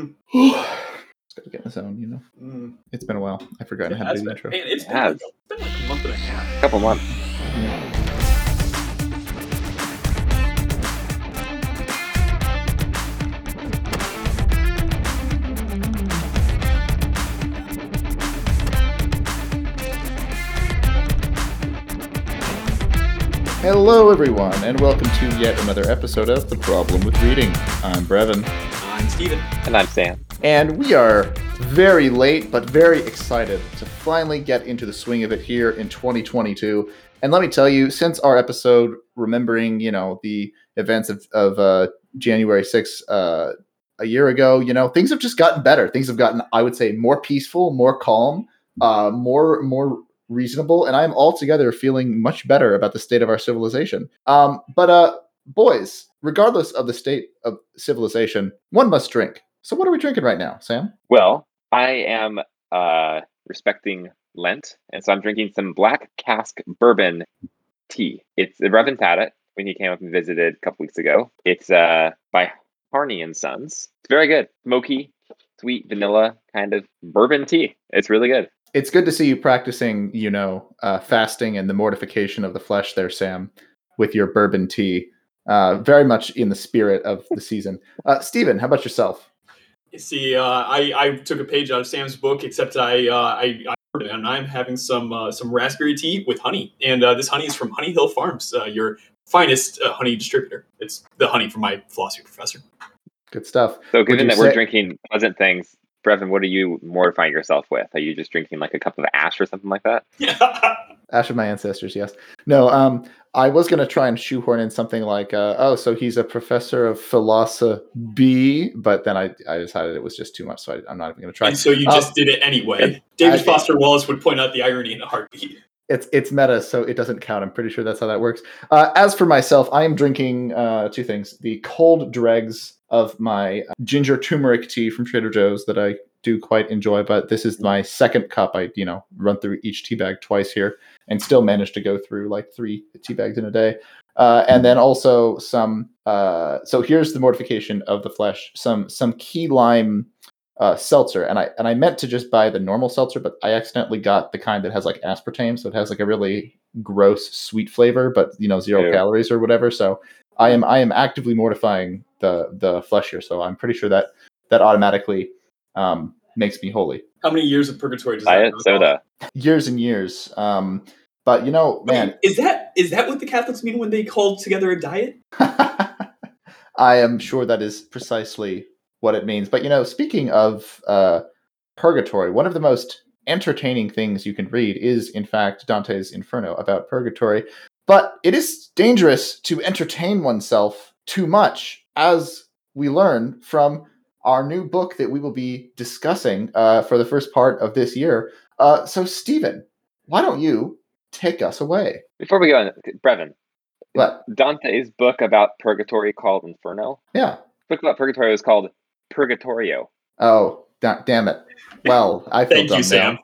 Just gotta get in the zone, you know. Mm. It's been a while. I forgot forgotten It how to do the intro. man, it's It been, has. it's been like a month and a half. A couple months. Hello, everyone, and welcome to yet another episode of The Problem with Reading. I'm Brevin, I'm Stephen. And I'm Sam. and we are very late, but very excited to finally get into the swing of it here in 2022. And let me tell you, since our episode remembering, you know, the events of, of uh, January 6th uh, a year ago, you know, things have just gotten better. Things have gotten, I would say, more peaceful, more calm, uh, more more reasonable, and I'm altogether feeling much better about the state of our civilization. Um, but uh, boys, regardless of the state of civilization, one must drink. So what are we drinking right now, Sam? Well, I am uh, respecting Lent, and so I'm drinking some black cask bourbon tea. It's the Reverend it when he came up and visited a couple weeks ago. It's uh, by Harney and Sons. It's very good, smoky, sweet vanilla kind of bourbon tea. It's really good. It's good to see you practicing, you know, uh, fasting and the mortification of the flesh there, Sam, with your bourbon tea. Uh, very much in the spirit of the season. Uh, Stephen, how about yourself? See, uh, I, I took a page out of Sam's book, except I uh, I, I heard it, and I'm having some uh, some raspberry tea with honey, and uh, this honey is from Honey Hill Farms, uh, your finest uh, honey distributor. It's the honey from my philosophy professor. Good stuff. So, given you that we're drinking pleasant things, Brevin, what are you mortifying yourself with? Are you just drinking like a cup of ash or something like that? Ash of my ancestors, yes. No, um, I was going to try and shoehorn in something like, uh, oh, so he's a professor of philosophy, but then I, I decided it was just too much, so I, I'm not even going to try. and so you Um, just did it anyway. David I- Foster Wallace would point out the irony in a heartbeat. It's it's meta, so it doesn't count. I'm pretty sure that's how that works. Uh, as for myself, I am drinking uh, two things: the cold dregs of my ginger turmeric tea from Trader Joe's that I do quite enjoy. But this is my second cup. I you know run through each tea bag twice here, and still managed to go through like three tea bags in a day. Uh, and then also some. Uh, so here's the mortification of the flesh: some some key lime uh, seltzer, and I and I meant to just buy the normal seltzer, but I accidentally got the kind that has like aspartame, so it has like a really gross sweet flavor, but you know zero Ew. calories or whatever. So I am I am actively mortifying the the flesh here, so I'm pretty sure that that automatically um, makes me holy. How many years of purgatory does Diet that soda. Years and years, um, but you know, man, is that is that what the Catholics mean when they call together a diet? I am sure that is precisely what it means. But you know, speaking of uh, purgatory, one of the most entertaining things you can read is, in fact, Dante's Inferno about purgatory. But it is dangerous to entertain oneself too much, as we learn from our new book that we will be discussing uh, for the first part of this year. Uh, so, Stephen, why don't you take us away? Before we go on, Brevin, But Dante's book about purgatory called Inferno. yeah. book about purgatory was called Purgatorio. Oh, da- damn it. Well, I feel Thank dumb you, Sam. now.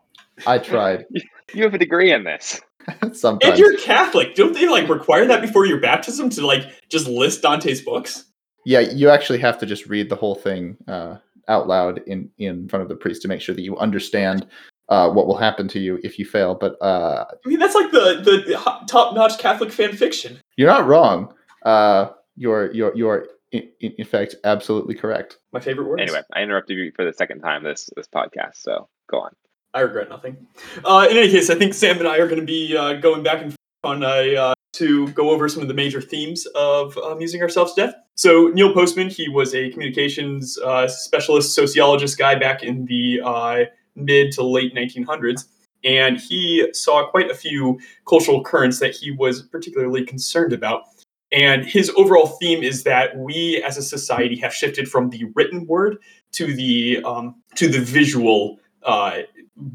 I tried. You have a degree in this. Sometimes. And you're Catholic. Don't they like require that before your baptism to like just list Dante's books? Yeah, you actually have to just read the whole thing uh, out loud in in front of the priest to make sure that you understand uh, what will happen to you if you fail. But uh, I mean, that's like the the top notch Catholic fan fiction. you're not wrong. Uh, you're you're you're in, in in fact absolutely correct. My favorite words. Anyway, I interrupted you for the second time this this podcast, so go on. I regret nothing. Uh, in any case, I think Sam and I are going to be uh, going back and forth on a uh, to go over some of the major themes of uh, amusing ourselves to death. So Neil Postman, he was a communications uh, specialist, sociologist guy back in the uh, mid to late 1900s, and he saw quite a few cultural currents that he was particularly concerned about. And his overall theme is that we, as a society, have shifted from the written word to the um, to the visual uh,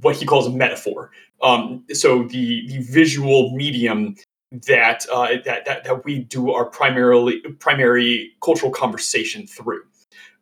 what he calls a metaphor. Um, so the the visual medium that, uh, that that that we do our primarily primary cultural conversation through.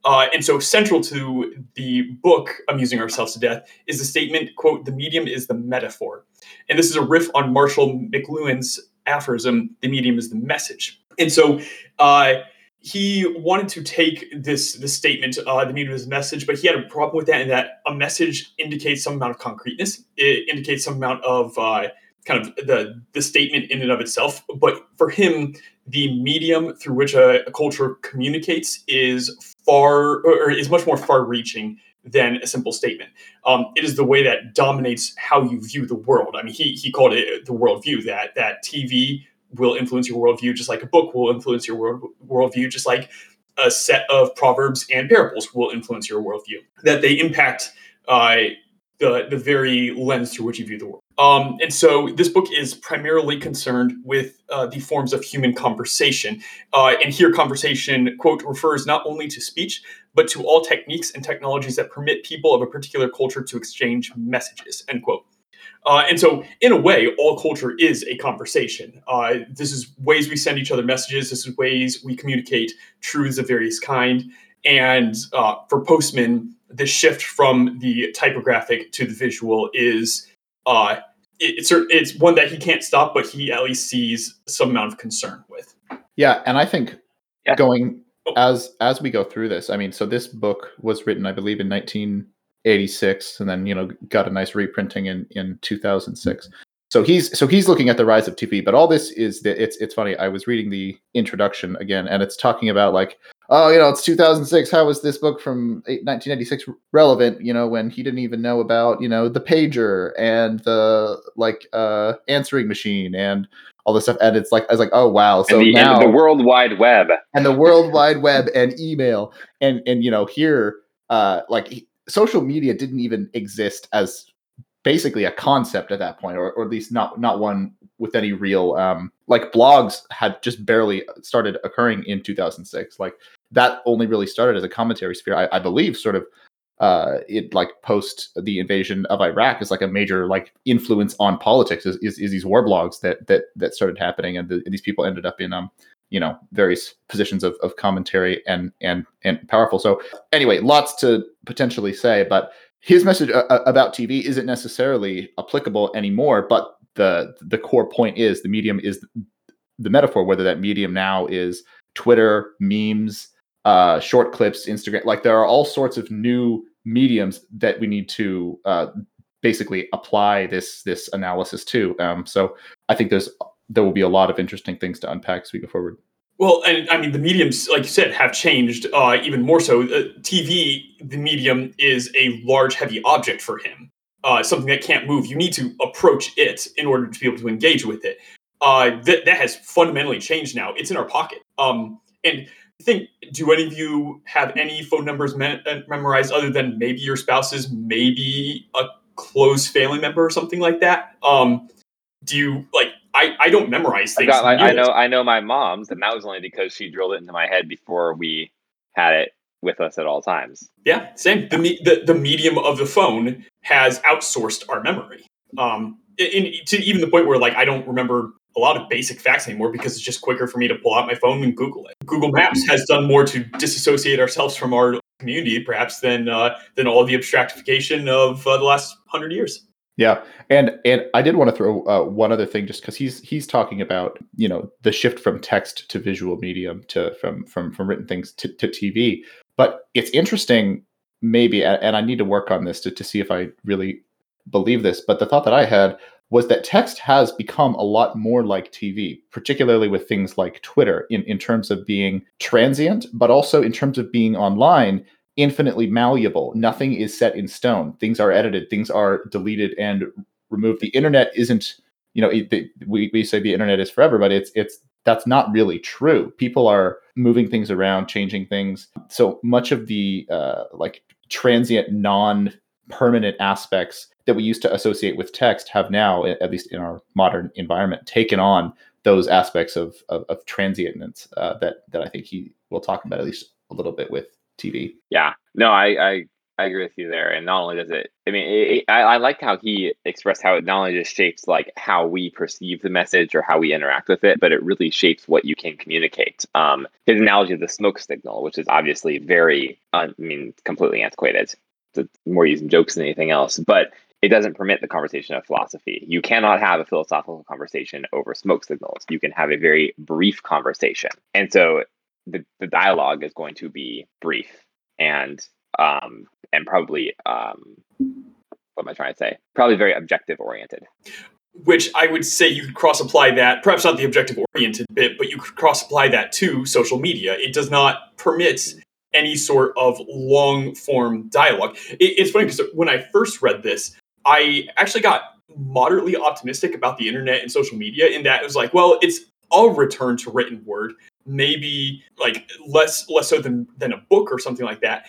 Uh, and so central to the book amusing ourselves to death is the statement quote the medium is the metaphor and this is a riff on marshall mcluhan's aphorism the medium is the message and so uh, he wanted to take this this statement, uh, the medium is the message, but he had a problem with that in that a message indicates some amount of concreteness. It indicates some amount of uh, kind of the the statement in and of itself. But for him, the medium through which a, a culture communicates is far or is much more far-reaching than a simple statement. Um, it is the way that dominates how you view the world. I mean, he he called it the worldview. That that TV will influence your worldview, just like a book will influence your world worldview, just like a set of proverbs and parables will influence your worldview. That they impact uh, the the very lens through which you view the world. Um, and so this book is primarily concerned with uh, the forms of human conversation. Uh, and here, conversation, quote, refers not only to speech, but to all techniques and technologies that permit people of a particular culture to exchange messages, end quote. Uh, and so, in a way, all culture is a conversation. Uh, this is ways we send each other messages. This is ways we communicate truths of various kind. And uh, for Postman, the shift from the typographic to the visual is uh, it's it's one that he can't stop, but he at least sees some amount of concern with. Yeah, and I think yeah. going oh. as as we go through this, I mean, so this book was written, I believe, in 1986, and then you know got a nice reprinting in in 2006. So he's so he's looking at the rise of TV, but all this is that it's it's funny. I was reading the introduction again, and it's talking about like oh, you know, it's 2006. How was this book from 1986 relevant? You know, when he didn't even know about, you know, the pager and the like uh, answering machine and all this stuff. And it's like, I was like, oh wow. So and the, now the World Wide Web and the World Wide Web and email and and you know here, uh, like social media didn't even exist as basically a concept at that point, or, or at least not not one with any real um like blogs had just barely started occurring in 2006 like that only really started as a commentary sphere, I, I believe, sort of uh, it like post the invasion of Iraq is like a major like influence on politics is, is, is these war blogs that that that started happening and, the, and, these people ended up in um you know various positions of, of commentary and and and powerful. So anyway lots to potentially say but his message uh, uh about TV isn't necessarily applicable anymore but the the core point is the medium is the metaphor whether that medium now is Twitter memes uh, short clips, Instagram. Like there are all sorts of new mediums that we need to uh, basically apply this this analysis to. Um, so I think there's there will be a lot of interesting things to unpack as we go forward. Well, and I mean the mediums, like you said, have changed uh, even more so. Uh, TV, the medium, is a large, heavy object for him. Uh, something that can't move. You need to approach it in order to be able to engage with it. Uh, that that has fundamentally changed now. It's in our pocket. Um, and think do any of you have any phone numbers me- uh, memorized other than maybe your spouse's maybe a close family member or something like that? Um do you like i i don't memorize things got, I, I know i know my mom's and that was only because she drilled it into my head before we had it with us at all times. Yeah same. The the, the medium of the phone has outsourced our memory. Um in, to even the point where like i don't remember a lot of basic facts anymore because it's just quicker for me to pull out my phone and Google it. Google Maps has done more to disassociate ourselves from our community, perhaps, than uh, than all the abstractification of uh, the last hundred years. Yeah, and and I did want to throw uh, one other thing, just because he's he's talking about you know the shift from text to visual medium to from from from written things to, to TV. But it's interesting, maybe, and I need to work on this to to see if I really believe this. But the thought that I had was that text has become a lot more like TV, particularly with things like Twitter, in, in terms of being transient, but also in terms of being online, infinitely malleable. Nothing is set in stone. Things are edited, things are deleted and removed. The internet isn't, you know, it, we, we say the internet is forever, but it's it's that's not really true. People are moving things around, changing things. So much of the uh, like transient, non permanent aspects that we used to associate with text have now, at least in our modern environment, taken on those aspects of of, of transientness uh, that that I think he will talk about at least a little bit with TV. Yeah, no, I I, I agree with you there. And not only does it, I mean, it, it, I, I like how he expressed how it not only just shapes like how we perceive the message or how we interact with it, but it really shapes what you can communicate. Um, his analogy of the smoke signal, which is obviously very, I mean, completely antiquated. It's more using jokes than anything else, but it doesn't permit the conversation of philosophy. You cannot have a philosophical conversation over smoke signals. You can have a very brief conversation. And so the, the dialogue is going to be brief and um and probably um what am I trying to say? Probably very objective oriented. Which I would say you could cross apply that, perhaps not the objective oriented bit, but you could cross apply that to social media. It does not permit any sort of long form dialogue. It, it's funny because when I first read this, I actually got moderately optimistic about the internet and social media in that it was like, well, it's all return to written word, maybe like less less so than than a book or something like that.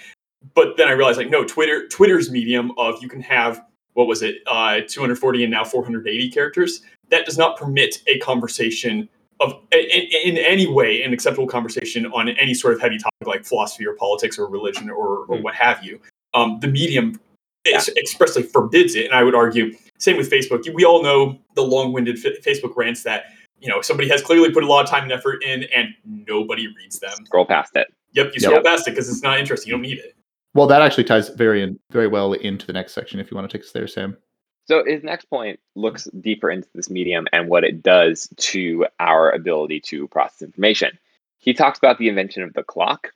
But then I realized like no, Twitter Twitter's medium of you can have what was it, uh, 240 and now 480 characters. That does not permit a conversation of in, in, any way an acceptable conversation on any sort of heavy topic like philosophy or politics or religion or, or hmm. what have you. Um, the medium yeah. expressly forbids it, and I would argue same with Facebook. We all know the long-winded f- Facebook rants that you know somebody has clearly put a lot of time and effort in, and nobody reads them. Scroll past it. Yep, you scroll yep. past it because it's not interesting. You don't need it. Well, that actually ties very in, very well into the next section. If you want to take us there, Sam. So his next point looks deeper into this medium and what it does to our ability to process information. He talks about the invention of the clock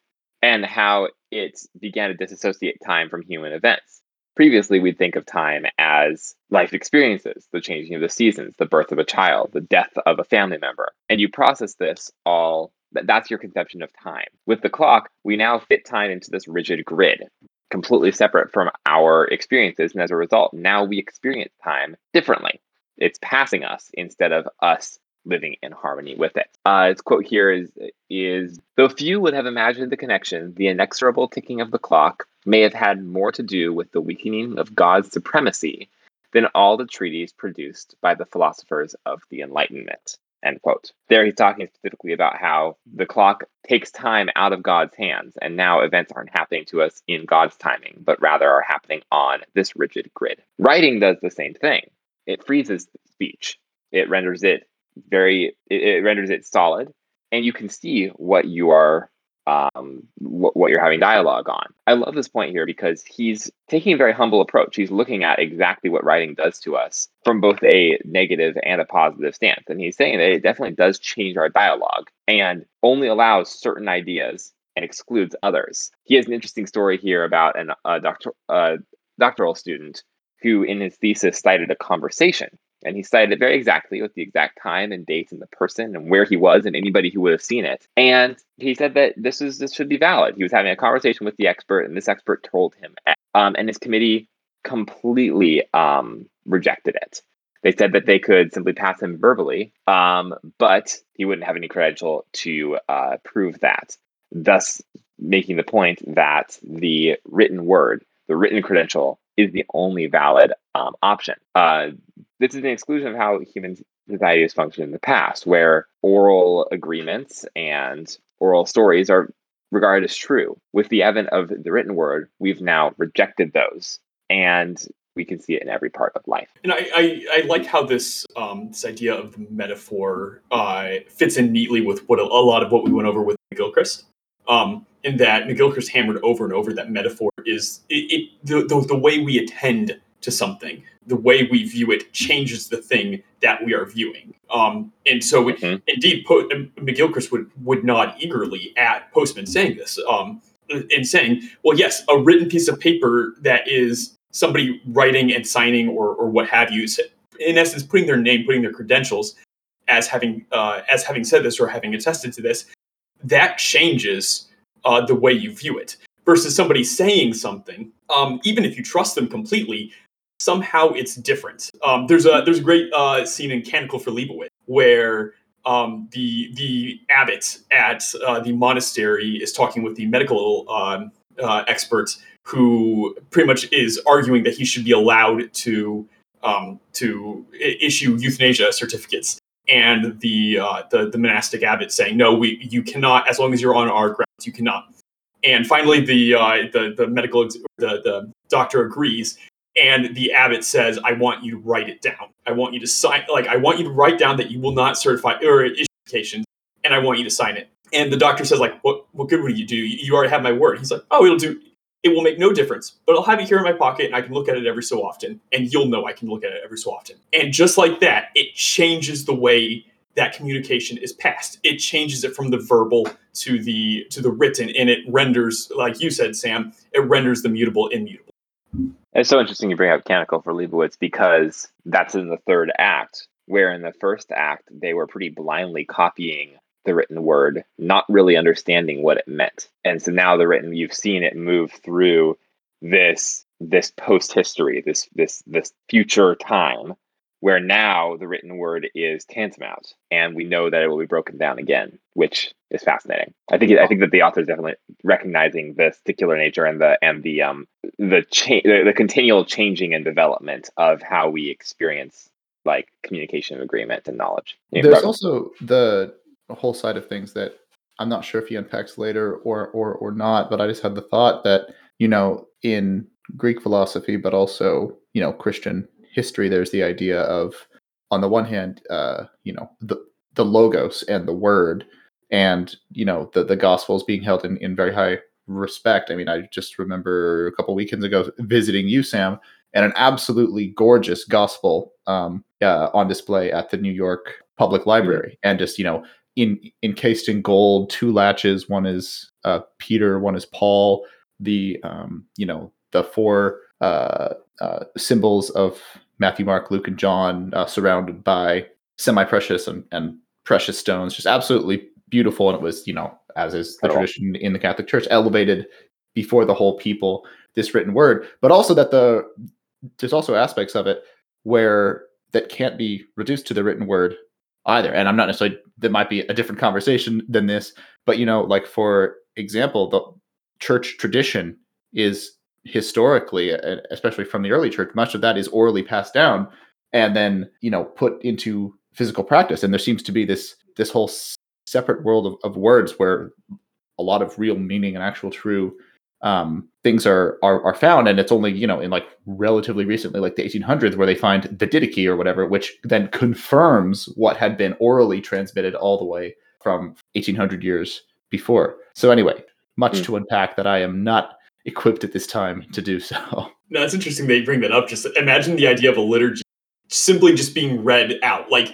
and how it began to disassociate time from human events. Previously, we'd think of time as life experiences, the changing of the seasons, the birth of a child, the death of a family member. And you process this all that's your conception of time. With the clock, we now fit time into this rigid grid, completely separate from our experiences. And as a result, now we experience time differently. It's passing us instead of us living in harmony with it. Uh, its quote here is, is Though few would have imagined the connection, the inexorable ticking of the clock may have had more to do with the weakening of God's supremacy than all the treaties produced by the philosophers of the Enlightenment. End quote. There he's talking specifically about how the clock takes time out of God's hands, and now events aren't happening to us in God's timing, but rather are happening on this rigid grid. Writing does the same thing. It freezes speech. It renders it very it, it renders it solid, and you can see what you are um, what, what you're having dialogue on. I love this point here because he's taking a very humble approach. He's looking at exactly what writing does to us from both a negative and a positive stance. And he's saying that it definitely does change our dialogue and only allows certain ideas and excludes others. He has an interesting story here about an, a doctor, uh, doctoral student who, in his thesis, cited a conversation and he cited it very exactly with the exact time and date and the person and where he was and anybody who would have seen it. And he said that this is this should be valid. He was having a conversation with the expert, and this expert told him, um, and his committee completely um, rejected it. They said that they could simply pass him verbally, um, but he wouldn't have any credential to uh, prove that. Thus, making the point that the written word, the written credential, is the only valid um, option. Uh, this is an exclusion of how human society has functioned in the past, where oral agreements and oral stories are regarded as true. With the advent of the written word, we've now rejected those, and we can see it in every part of life. And I, I, I like how this um, this idea of the metaphor uh, fits in neatly with what a, a, lot of what we went over with Gilchrist. Um, in that McGilchrist hammered over and over that metaphor is it, it the, the, the way we attend to something the way we view it changes the thing that we are viewing. Um, and so, mm-hmm. indeed, po- McGilchrist would would nod eagerly at Postman saying this, um, and saying, "Well, yes, a written piece of paper that is somebody writing and signing or or what have you, in essence, putting their name, putting their credentials as having uh, as having said this or having attested to this, that changes uh, the way you view it." Versus somebody saying something, um, even if you trust them completely, somehow it's different. Um, there's a there's a great uh, scene in Canticle for Leibowitz where um, the the abbot at uh, the monastery is talking with the medical um, uh, expert who pretty much is arguing that he should be allowed to um, to issue euthanasia certificates. And the, uh, the the monastic abbot saying, "No, we you cannot. As long as you're on our grounds, you cannot." And finally, the uh, the the medical the the doctor agrees, and the abbot says, I want you to write it down. I want you to sign, like, I want you to write down that you will not certify or issue and I want you to sign it. And the doctor says, like, what, what good would you do? You already have my word. He's like, oh, it'll do, it will make no difference, but I'll have it here in my pocket and I can look at it every so often. And you'll know I can look at it every so often. And just like that, it changes the way that communication is passed. It changes it from the verbal to the to the written, and it renders, like you said, Sam, it renders the mutable immutable. It's so interesting you bring up Canticle for Leibowitz because that's in the third act, where in the first act they were pretty blindly copying the written word, not really understanding what it meant. And so now the written, you've seen it move through this this post history, this this this future time, where now the written word is tantamount, and we know that it will be broken down again, which is fascinating. I think I think that the author is definitely recognizing the particular nature and the and the um the cha- the, the continual changing and development of how we experience like communication of agreement and knowledge. There's also the whole side of things that I'm not sure if he unpacks later or or or not, but I just had the thought that you know in Greek philosophy, but also you know Christian history, there's the idea of on the one hand, uh, you know the the logos and the word, and you know the the gospels being held in in very high respect. I mean, I just remember a couple weekends ago visiting you, Sam, and an absolutely gorgeous gospel um, uh, on display at the New York Public Library, and just you know in encased in gold, two latches. One is uh, Peter, one is Paul. The um, you know the four uh, uh, symbols of Matthew, Mark, Luke, and John, uh, surrounded by semi-precious and, and precious stones, just absolutely beautiful. And it was you know as is the tradition in the Catholic Church, elevated before the whole people this written word, but also that the there's also aspects of it where that can't be reduced to the written word either. And I'm not necessarily that might be a different conversation than this, but you know, like for example, the church tradition is historically, especially from the early church, much of that is orally passed down and then you know put into physical practice. And there seems to be this this whole separate world of, of words where a lot of real meaning and actual true um, things are, are are found, and it's only you know in like relatively recently, like the 1800s, where they find the Didache or whatever, which then confirms what had been orally transmitted all the way from 1800 years before. So anyway, much mm. to unpack that I am not equipped at this time to do so. No, it's interesting they bring that up. Just imagine the idea of a liturgy simply just being read out, like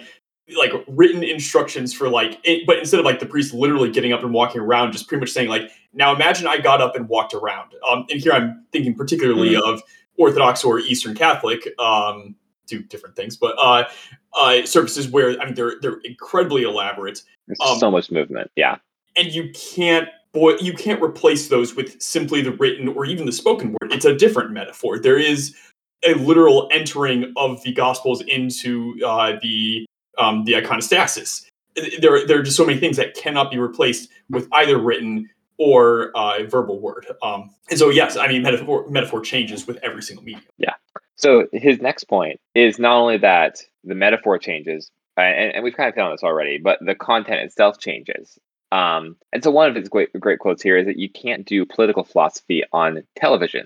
like written instructions for like it, but instead of like the priest literally getting up and walking around just pretty much saying like now imagine i got up and walked around um, and here i'm thinking particularly mm. of orthodox or eastern catholic um, do different things but uh, uh, services where i mean they're they're incredibly elaborate um, so much movement yeah and you can't boy you can't replace those with simply the written or even the spoken word it's a different metaphor there is a literal entering of the gospels into uh, the um, the iconostasis. There, there are just so many things that cannot be replaced with either written or uh, verbal word. Um, and so, yes, I mean, metaphor, metaphor changes with every single medium. Yeah. So his next point is not only that the metaphor changes, and, and we've kind of found this already, but the content itself changes. Um, and so one of his great, great quotes here is that you can't do political philosophy on television.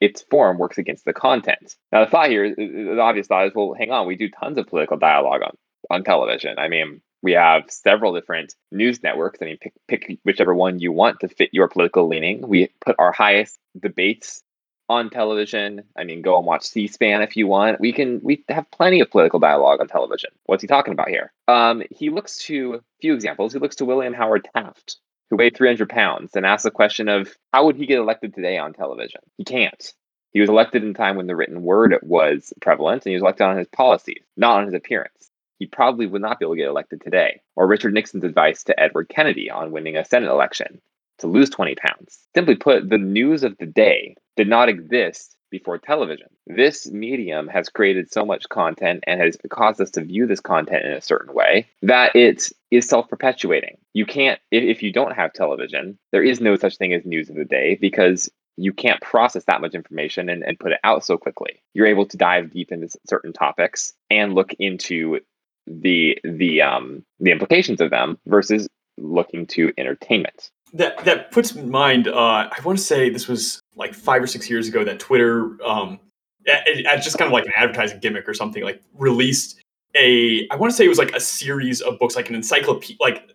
Its form works against the content. Now, the thought here, the obvious thought is, well, hang on, we do tons of political dialogue on on television. I mean, we have several different news networks. I mean, pick, pick whichever one you want to fit your political leaning. We put our highest debates on television. I mean, go and watch C-SPAN if you want. We can we have plenty of political dialogue on television. What's he talking about here? Um, he looks to a few examples. He looks to William Howard Taft, who weighed 300 pounds, and asks the question of how would he get elected today on television? He can't. He was elected in a time when the written word was prevalent, and he was elected on his policies, not on his appearance he probably would not be able to get elected today. Or Richard Nixon's advice to Edward Kennedy on winning a Senate election to lose 20 pounds. Simply put, the news of the day did not exist before television. This medium has created so much content and has caused us to view this content in a certain way that it is self perpetuating. You can't, if, if you don't have television, there is no such thing as news of the day because you can't process that much information and, and put it out so quickly. You're able to dive deep into certain topics and look into the the um the implications of them versus looking to entertainment. That that puts in mind. Uh, I want to say this was like five or six years ago that Twitter, um, as just kind of like an advertising gimmick or something, like released a. I want to say it was like a series of books, like an encyclopedia, like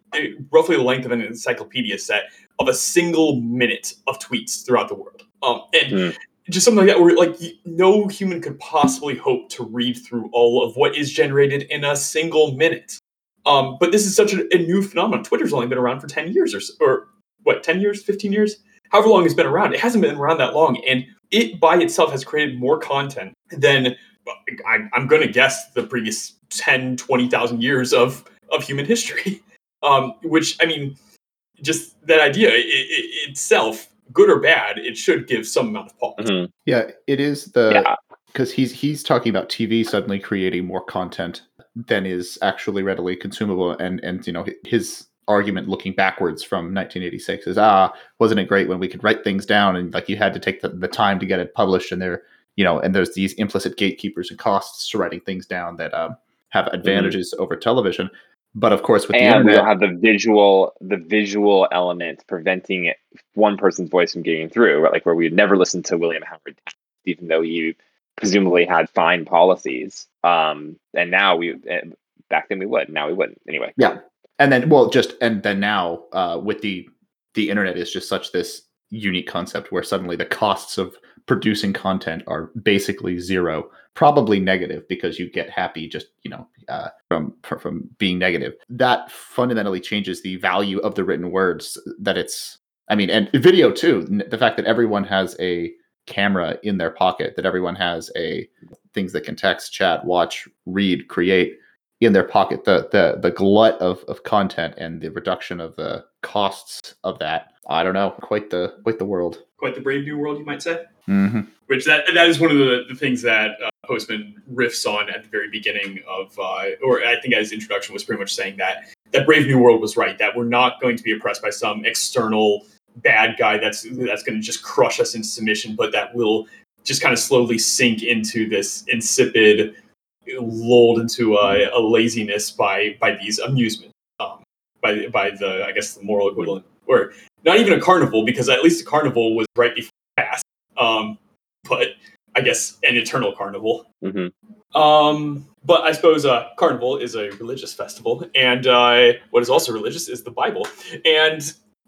roughly the length of an encyclopedia set of a single minute of tweets throughout the world. Um, and mm just something like that where like no human could possibly hope to read through all of what is generated in a single minute Um, but this is such a, a, new phenomenon. Twitter's only been around for 10 years or, so, or what, 10 years, 15 years? However long it's been around. It hasn't been around that long. And it by itself has created more content than I, am going to guess the previous 10, 20,000 years of, of human history. Um, which, I mean, just that idea it, it, itself, good or bad, it should give some amount of pause. Mm-hmm. Yeah, it is the because yeah. he's he's talking about TV suddenly creating more content than is actually readily consumable, and and you know his argument looking backwards from 1986 is ah wasn't it great when we could write things down and like you had to take the, the time to get it published and there you know and there's these implicit gatekeepers and costs to writing things down that um, have mm-hmm. advantages mm-hmm. over television but of course with and the internet, they'll have the visual the visual element preventing one person's voice from getting through right? like where we would never listen to william howard even though he presumably had fine policies um and now we eh, back then we would now we wouldn't anyway yeah and then well just and then now uh with the the internet is just such this unique concept where suddenly the costs of producing content are basically zero probably negative because you get happy just you know uh, from from being negative. That fundamentally changes the value of the written words that it's i mean and video too the fact that everyone has a camera in their pocket that everyone has a things that can text chat watch read create in their pocket the the the glut of, of content and the reduction of the costs of that. I don't know quite the quite the world. Quite the brave new world you might say. Mm-hmm. which that that is one of the, the things that uh, postman riffs on at the very beginning of uh, or i think his introduction was pretty much saying that that brave new world was right that we're not going to be oppressed by some external bad guy that's that's going to just crush us into submission but that will just kind of slowly sink into this insipid lulled into a, a laziness by by these amusements, um, by by the I guess the moral equivalent, or not even a carnival because at least a carnival was right before past, um, but I guess an eternal carnival. Mm-hmm. Um, but I suppose uh, carnival is a religious festival, and uh, what is also religious is the Bible. And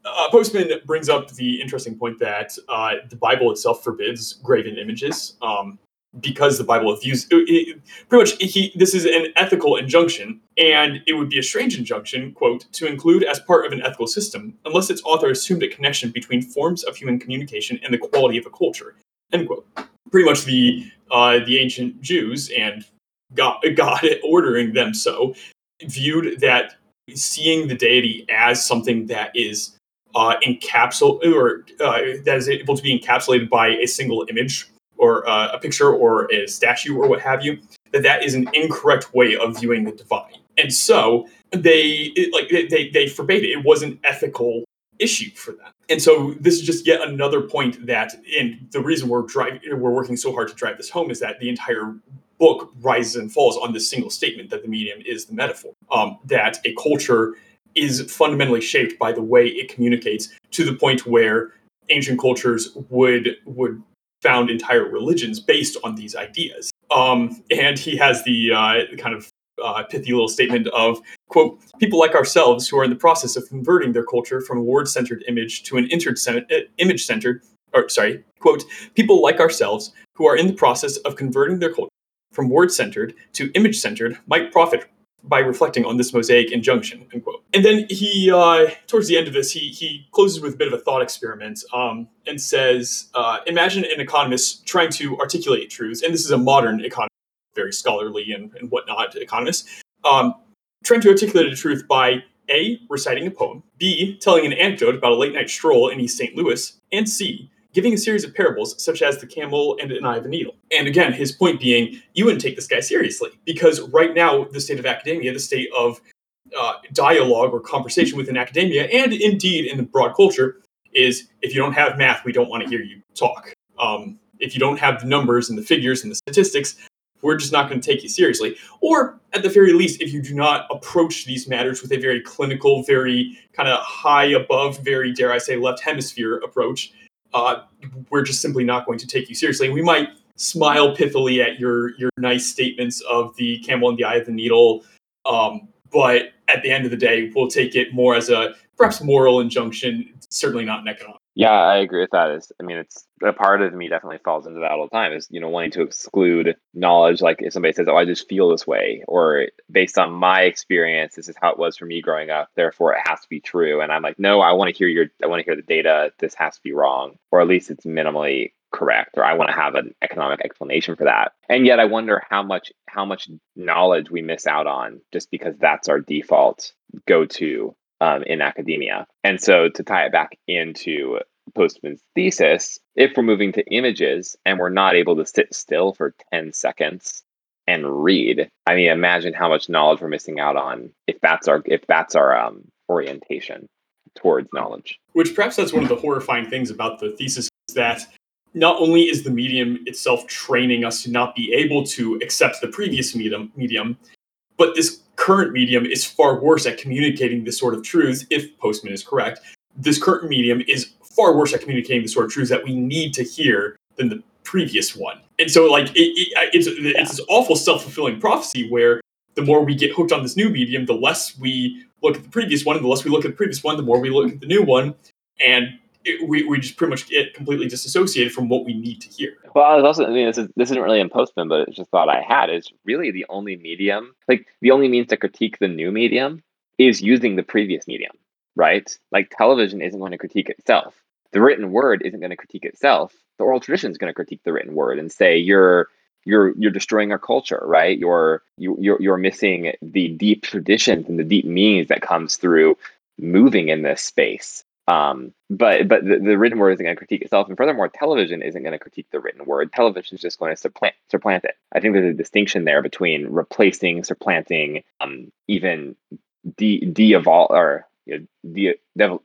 uh, Postman brings up the interesting point that uh, the Bible itself forbids graven images. Um, because the Bible views pretty much he this is an ethical injunction, and it would be a strange injunction, quote, to include as part of an ethical system, unless its author assumed a connection between forms of human communication and the quality of a culture. End quote. Pretty much the uh, the ancient Jews and God, God ordering them so viewed that seeing the deity as something that is uh, encapsulated or uh, that is able to be encapsulated by a single image or uh, a picture or a statue or what have you, that that is an incorrect way of viewing the divine. And so they it, like they they forbade it. It was an ethical issue for them. And so this is just yet another point that, and the reason we're driving, we're working so hard to drive this home is that the entire book rises and falls on this single statement that the medium is the metaphor. Um, that a culture is fundamentally shaped by the way it communicates to the point where ancient cultures would would found entire religions based on these ideas. Um, and he has the uh, kind of uh, pithy little statement of quote people like ourselves who are in the process of converting their culture from a word-centered image to an uh, image-centered or sorry quote people like ourselves who are in the process of converting their culture from word-centered to image-centered might profit by reflecting on this mosaic injunction. And then he, uh, towards the end of this, he he closes with a bit of a thought experiment um, and says, uh, "Imagine an economist trying to articulate truths, and this is a modern economist, very scholarly and, and whatnot economist, um, trying to articulate a truth by a reciting a poem, b telling an anecdote about a late night stroll in East St. Louis, and c giving a series of parables such as the camel and an eye of a needle. And again, his point being, you wouldn't take this guy seriously because right now, the state of academia, the state of uh, dialogue or conversation within academia, and indeed in the broad culture, is if you don't have math, we don't want to hear you talk. Um, if you don't have the numbers and the figures and the statistics, we're just not going to take you seriously. Or at the very least, if you do not approach these matters with a very clinical, very kind of high above, very dare I say, left hemisphere approach, uh, we're just simply not going to take you seriously. we might smile pithily at your your nice statements of the camel and the eye of the needle, um, but at the end of the day, we'll take it more as a perhaps moral injunction, certainly not an economic. Yeah, I agree with that. Is I mean, it's a part of me definitely falls into that all the time. Is you know wanting to exclude knowledge. Like if somebody says, "Oh, I just feel this way," or based on my experience, this is how it was for me growing up. Therefore, it has to be true. And I'm like, no, I want to hear your, I want to hear the data. This has to be wrong, or at least it's minimally correct, or I want to have an economic explanation for that. And yet, I wonder how much how much knowledge we miss out on just because that's our default go to um, in academia. And so to tie it back into Postman's thesis, if we're moving to images and we're not able to sit still for 10 seconds and read, I mean, imagine how much knowledge we're missing out on if that's our if that's our um, orientation towards knowledge. Which perhaps that's one of the horrifying things about the thesis is that not only is the medium itself training us to not be able to accept the previous medium, medium but this current medium is far worse at communicating this sort of truths, if Postman is correct. This current medium is far worse at communicating the sort of truths that we need to hear than the previous one. And so, like, it, it, it's, it's this awful self fulfilling prophecy where the more we get hooked on this new medium, the less we look at the previous one, and the less we look at the previous one, the more we look at the new one. And it, we, we just pretty much get completely disassociated from what we need to hear. Well, I was also, I mean, this, is, this isn't really in Postman, but it's just thought I had is really the only medium, like the only means to critique the new medium is using the previous medium, right? Like television isn't going to critique itself. The written word isn't going to critique itself. The oral tradition is going to critique the written word and say you're you're you're destroying our culture, right? You're you, you're you're missing the deep traditions and the deep meanings that comes through moving in this space. Um, but but the, the, written word isn't going to critique itself, and furthermore, television isn't going to critique the written word. Television is just going to supplant supplant it. I think there's a distinction there between replacing, supplanting, um, even de de evolve or you know, de, de,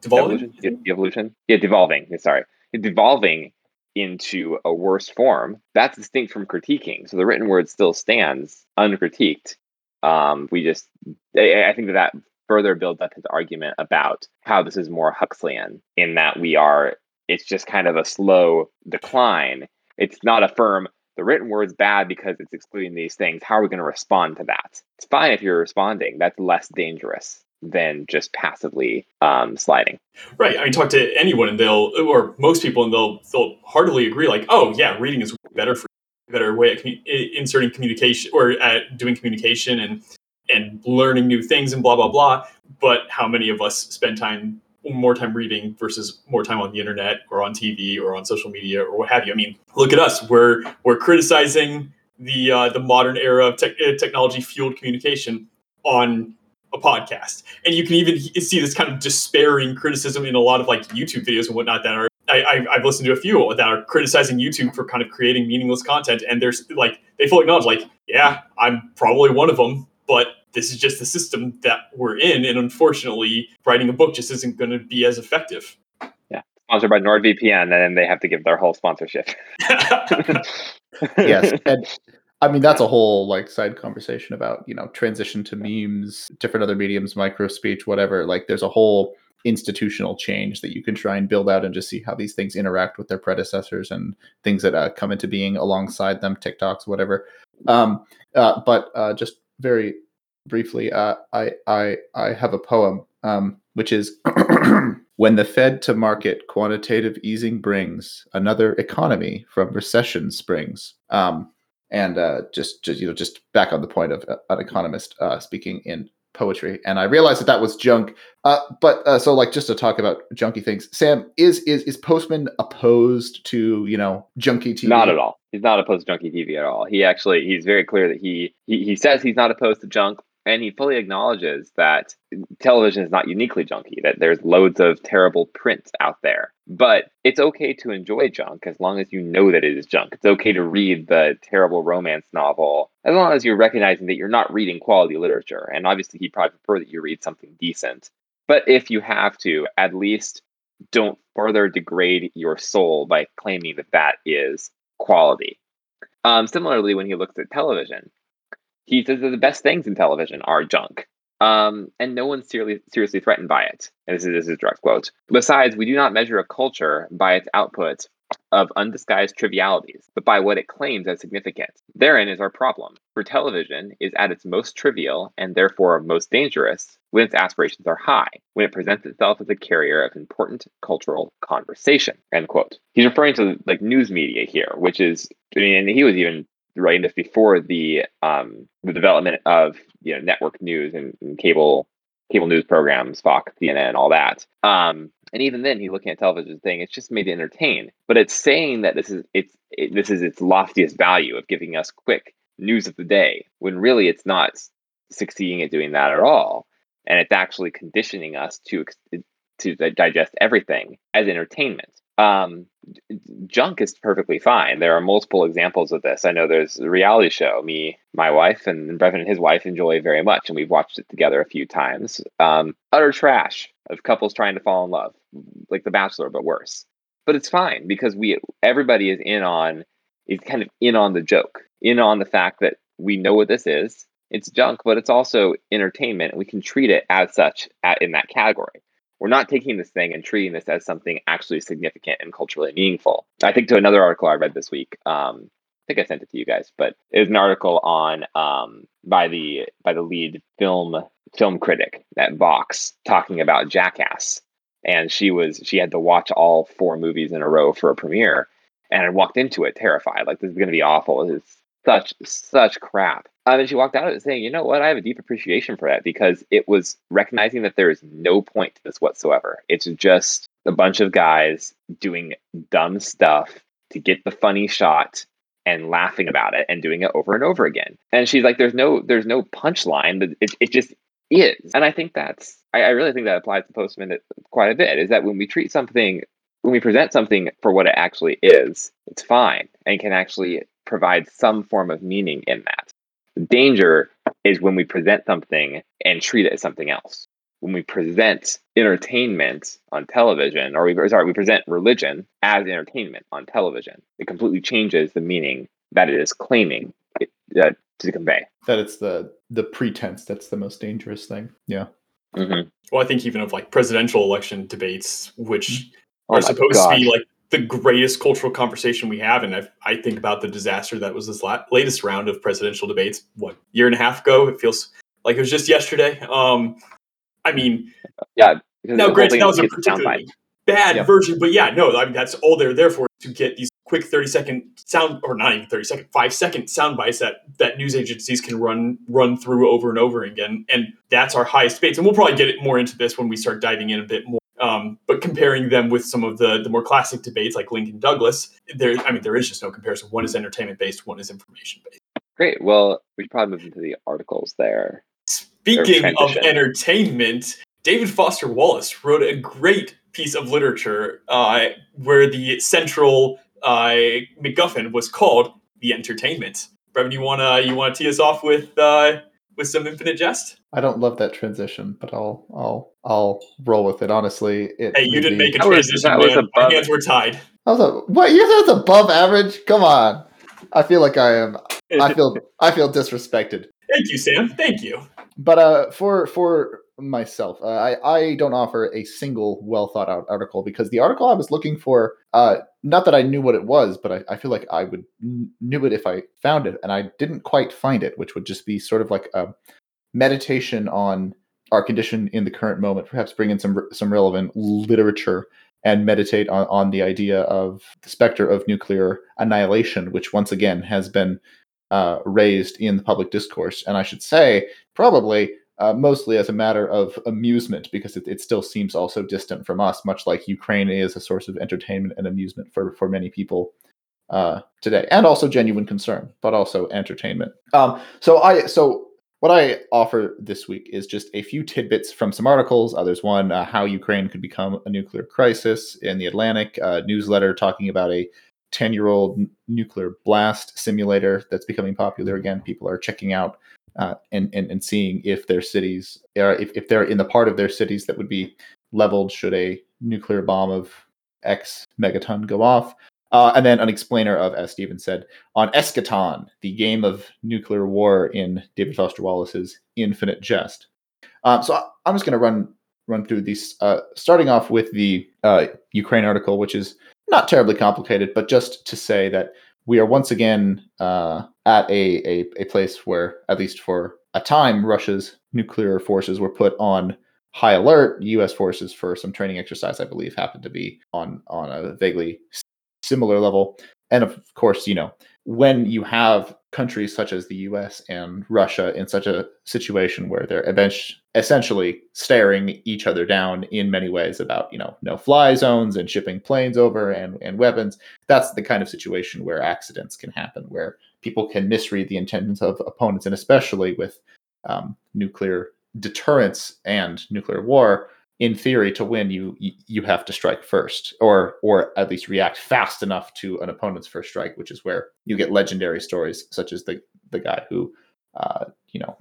devolving, de- evolution, yeah, devolving. Sorry, devolving into a worse form. That's distinct from critiquing. So the written word still stands uncritiqued. Um, we just, I, I think that that further builds up his argument about how this is more Huxleyan in that we are, it's just kind of a slow decline. It's not a firm, the written word's bad because it's excluding these things. How are we going to respond to that? It's fine if you're responding. That's less dangerous than just passively um, sliding. Right. I mean, talk to anyone and they'll, or most people, and they'll they'll heartily agree. Like, oh yeah, reading is better for better way at commu- inserting communication or at doing communication and and learning new things and blah blah blah. But how many of us spend time more time reading versus more time on the internet or on tv or on social media or what have you? I mean look at us. We're we're criticizing the uh, the modern era of te- uh, technology fueled communication on a podcast. And you can even see this kind of despairing criticism in a lot of like youtube videos and whatnot that are I, have listened to a few that are criticizing YouTube for kind of creating meaningless content, and there's like they fully acknowledge, like, yeah, I'm probably one of them, but this is just the system that we're in, and unfortunately, writing a book just isn't going to be as effective. Yeah, sponsored by NordVPN, and then they have to give their whole sponsorship. yes, and I mean that's a whole like side conversation about you know transition to memes, different other mediums, micro speech, whatever. Like there's a whole institutional change that you can try and build out and just see how these things interact with their predecessors and things that uh, come into being alongside them, TikToks, whatever. Um, uh, but uh, just very briefly, uh, I I I have a poem um, which is when the Fed to market quantitative easing brings another economy from recession springs. Um, and uh, just, just you know just back on the point of uh, an economist uh, speaking in poetry and i realized that that was junk. Uh, but uh, so like just to talk about junky things sam is is is postman opposed to you know junky tv not at all. He's not opposed to junky tv at all. He actually he's very clear that he he, he says he's not opposed to junk and he fully acknowledges that television is not uniquely junky, that there's loads of terrible print out there. But it's okay to enjoy junk as long as you know that it is junk. It's okay to read the terrible romance novel as long as you're recognizing that you're not reading quality literature. And obviously, he'd probably prefer that you read something decent. But if you have to, at least don't further degrade your soul by claiming that that is quality. Um, similarly, when he looks at television, he says that the best things in television are junk. Um, and no one's seriously, seriously threatened by it. And this is, this is a direct quote. Besides, we do not measure a culture by its output of undisguised trivialities, but by what it claims as significant. Therein is our problem. For television is at its most trivial and therefore most dangerous when its aspirations are high, when it presents itself as a carrier of important cultural conversation. End quote. He's referring to like news media here, which is I mean, and he was even writing this before the um the development of you know network news and, and cable cable news programs, Fox, CNN, all that. Um, and even then, he's looking at television saying it's just made to entertain, but it's saying that this is it's it, this is its loftiest value of giving us quick news of the day, when really it's not succeeding at doing that at all, and it's actually conditioning us to to digest everything as entertainment. Um, junk is perfectly fine. There are multiple examples of this. I know there's a reality show me, my wife, and Brevin and his wife enjoy very much, and we've watched it together a few times. Um, utter trash of couples trying to fall in love, like The Bachelor, but worse. But it's fine because we everybody is in on is kind of in on the joke, in on the fact that we know what this is. It's junk, but it's also entertainment, we can treat it as such at, in that category we're not taking this thing and treating this as something actually significant and culturally meaningful. I think to another article I read this week. Um, I think I sent it to you guys, but it was an article on um, by the by the lead film film critic at Vox talking about Jackass, and she was she had to watch all four movies in a row for a premiere, and I walked into it terrified, like this is going to be awful. It's such such crap. Um, and she walked out of it saying, "You know what? I have a deep appreciation for that because it was recognizing that there is no point to this whatsoever. It's just a bunch of guys doing dumb stuff to get the funny shot and laughing about it and doing it over and over again. And she's like, "There's no, there's no punchline. But it, it just is." And I think that's, I, I really think that applies to Postman quite a bit. Is that when we treat something, when we present something for what it actually is, it's fine and can actually provide some form of meaning in that. The danger is when we present something and treat it as something else. When we present entertainment on television, or we sorry, we present religion as entertainment on television, it completely changes the meaning that it is claiming it, uh, to convey. That it's the the pretense that's the most dangerous thing. Yeah. Mm-hmm. Well, I think even of like presidential election debates, which oh are supposed to be like the greatest cultural conversation we have. And I, I think about the disaster that was this la- latest round of presidential debates, what, year and a half ago? It feels like it was just yesterday. Um, I mean, yeah. Now, granted, that was a particularly bad yep. version, but yeah, no, I mean, that's all they're there for to get these quick 30 second sound or not even 30 second five second sound bites that that news agencies can run run through over and over again and that's our highest debates and we'll probably get more into this when we start diving in a bit more um, but comparing them with some of the the more classic debates like Lincoln Douglas, there I mean there is just no comparison. One is entertainment based, one is information based. Great. Well, we should probably move into the articles there. Speaking of entertainment, David Foster Wallace wrote a great piece of literature uh, where the central uh, MacGuffin was called the entertainment. Brevin, you wanna you wanna tee us off with uh, with some infinite jest? I don't love that transition, but I'll I'll I'll roll with it. Honestly, it hey, you didn't make a transition. Was, man. My hands were tied. I was like, what? You said it's above average? Come on. I feel like I am. I feel I feel disrespected. Thank you, Sam. Thank you. But uh, for for myself, uh, I I don't offer a single well thought out article because the article I was looking for, uh, not that I knew what it was, but I, I feel like I would knew it if I found it, and I didn't quite find it, which would just be sort of like a meditation on our condition in the current moment, perhaps bring in some some relevant literature and meditate on, on the idea of the specter of nuclear annihilation, which once again has been uh, raised in the public discourse. And I should say, probably uh, mostly as a matter of amusement, because it, it still seems also distant from us, much like Ukraine is a source of entertainment and amusement for, for many people uh, today, and also genuine concern, but also entertainment. Um, so I so what I offer this week is just a few tidbits from some articles. Uh, there's one, uh, How Ukraine Could Become a Nuclear Crisis in the Atlantic, newsletter talking about a 10 year old nuclear blast simulator that's becoming popular again. People are checking out uh, and, and, and seeing if their cities, are, if, if they're in the part of their cities that would be leveled should a nuclear bomb of X megaton go off. Uh, and then an explainer of, as Stephen said, on Eschaton, the game of nuclear war in David Foster Wallace's Infinite Jest. Um, so I, am just going to run run through these, uh, starting off with the uh, Ukraine article, which is not terribly complicated, but just to say that we are once again uh, at a, a, a place where, at least for a time, Russia's nuclear forces were put on high alert. U.S. forces for some training exercise, I believe, happened to be on on a vaguely similar level. And of course, you know, when you have countries such as the US and Russia in such a situation where they're essentially staring each other down in many ways about, you know, no fly zones and shipping planes over and, and weapons, that's the kind of situation where accidents can happen, where people can misread the intentions of opponents, and especially with um, nuclear deterrence and nuclear war, in theory, to win, you you have to strike first, or or at least react fast enough to an opponent's first strike, which is where you get legendary stories such as the the guy who, uh, you know,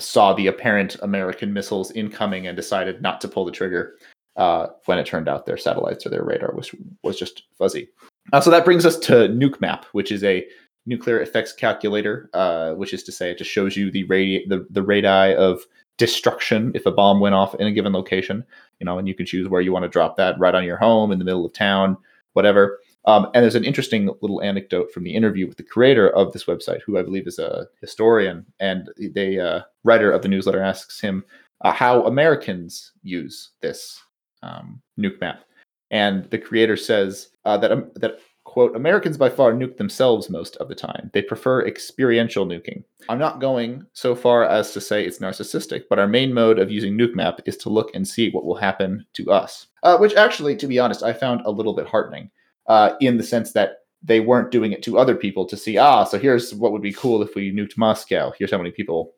saw the apparent American missiles incoming and decided not to pull the trigger uh, when it turned out their satellites or their radar was was just fuzzy. Uh, so that brings us to nuke map which is a nuclear effects calculator, uh, which is to say it just shows you the radi- the, the radii of destruction if a bomb went off in a given location, you know, and you can choose where you want to drop that right on your home in the middle of town, whatever. Um, and there's an interesting little anecdote from the interview with the creator of this website, who I believe is a historian, and the uh, writer of the newsletter asks him uh, how Americans use this um, nuke map, and the creator says uh, that um, that quote, Americans by far nuke themselves most of the time. They prefer experiential nuking. I'm not going so far as to say it's narcissistic, but our main mode of using nuke map is to look and see what will happen to us. Uh, which actually, to be honest, I found a little bit heartening uh, in the sense that they weren't doing it to other people to see, ah, so here's what would be cool if we nuked Moscow. Here's how many people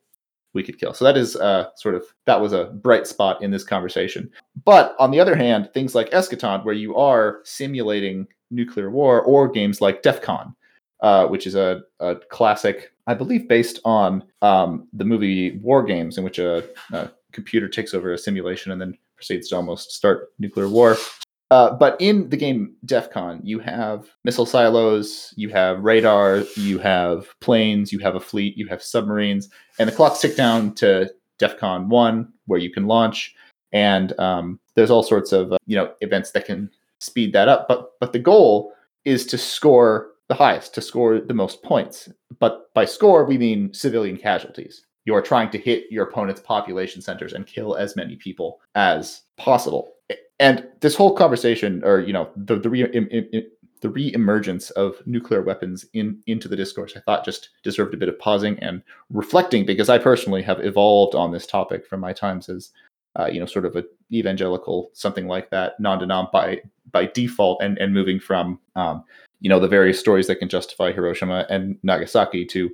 we could kill. So that is uh, sort of that was a bright spot in this conversation. But on the other hand, things like Eschaton, where you are simulating nuclear war, or games like DEF CON, uh, which is a, a, classic, I believe, based on um, the movie War Games, in which a, a, computer takes over a simulation and then proceeds to almost start nuclear war. Uh, but in the game DEF CON, you have missile silos, you have radar, you have planes, you have a fleet, you have submarines, and the clocks tick down to DEF CON 1, where you can launch. And um, there's all sorts of uh, you know events that can speed that up. But but the goal is to score the highest, to score the most points. But by score, we mean civilian casualties. You are trying to hit your opponent's population centers and kill as many people as possible. And this whole conversation, or you know, the the re- im, the re-emergence of nuclear weapons in into the discourse, I thought just deserved a bit of pausing and reflecting because I personally have evolved on this topic from my times as uh, you know, sort of a evangelical, something like that, non-denom by by default, and and moving from um, you know the various stories that can justify Hiroshima and Nagasaki to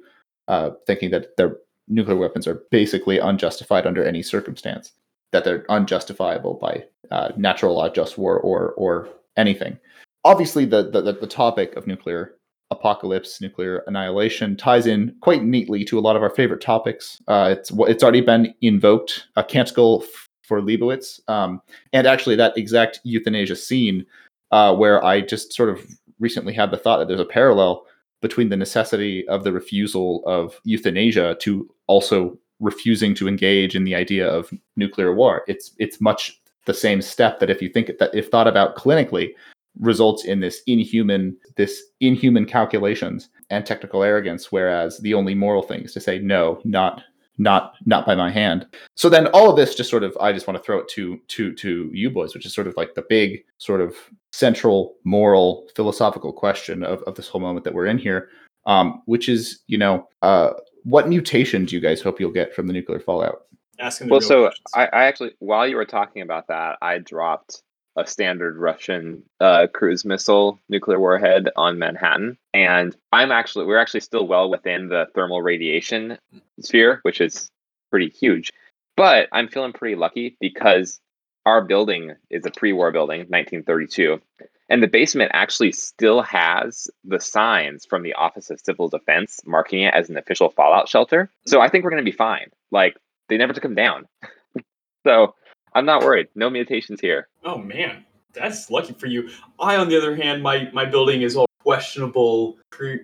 uh, thinking that their nuclear weapons are basically unjustified under any circumstance, that they're unjustifiable by uh, natural law, just war, or or anything. Obviously, the, the the topic of nuclear apocalypse, nuclear annihilation ties in quite neatly to a lot of our favorite topics. Uh, it's it's already been invoked. A canticle for Leibowitz. Um, and actually, that exact euthanasia scene uh, where I just sort of recently had the thought that there's a parallel between the necessity of the refusal of euthanasia to also refusing to engage in the idea of nuclear war. It's it's much the same step that if you think that if thought about clinically results in this inhuman this inhuman calculations and technical arrogance whereas the only moral thing is to say no not not not by my hand. So then all of this just sort of I just want to throw it to to to you boys, which is sort of like the big sort of central moral philosophical question of, of this whole moment that we're in here. Um, which is, you know, uh, what mutation do you guys hope you'll get from the nuclear fallout? Asking well, so I, I actually, while you were talking about that, I dropped a standard Russian uh, cruise missile nuclear warhead on Manhattan. And I'm actually, we're actually still well within the thermal radiation sphere, which is pretty huge. But I'm feeling pretty lucky because our building is a pre war building, 1932. And the basement actually still has the signs from the Office of Civil Defense marking it as an official fallout shelter. So I think we're going to be fine. Like, they never took them down. so I'm not worried. No mutations here. Oh man, that's lucky for you. I, on the other hand, my my building is all questionable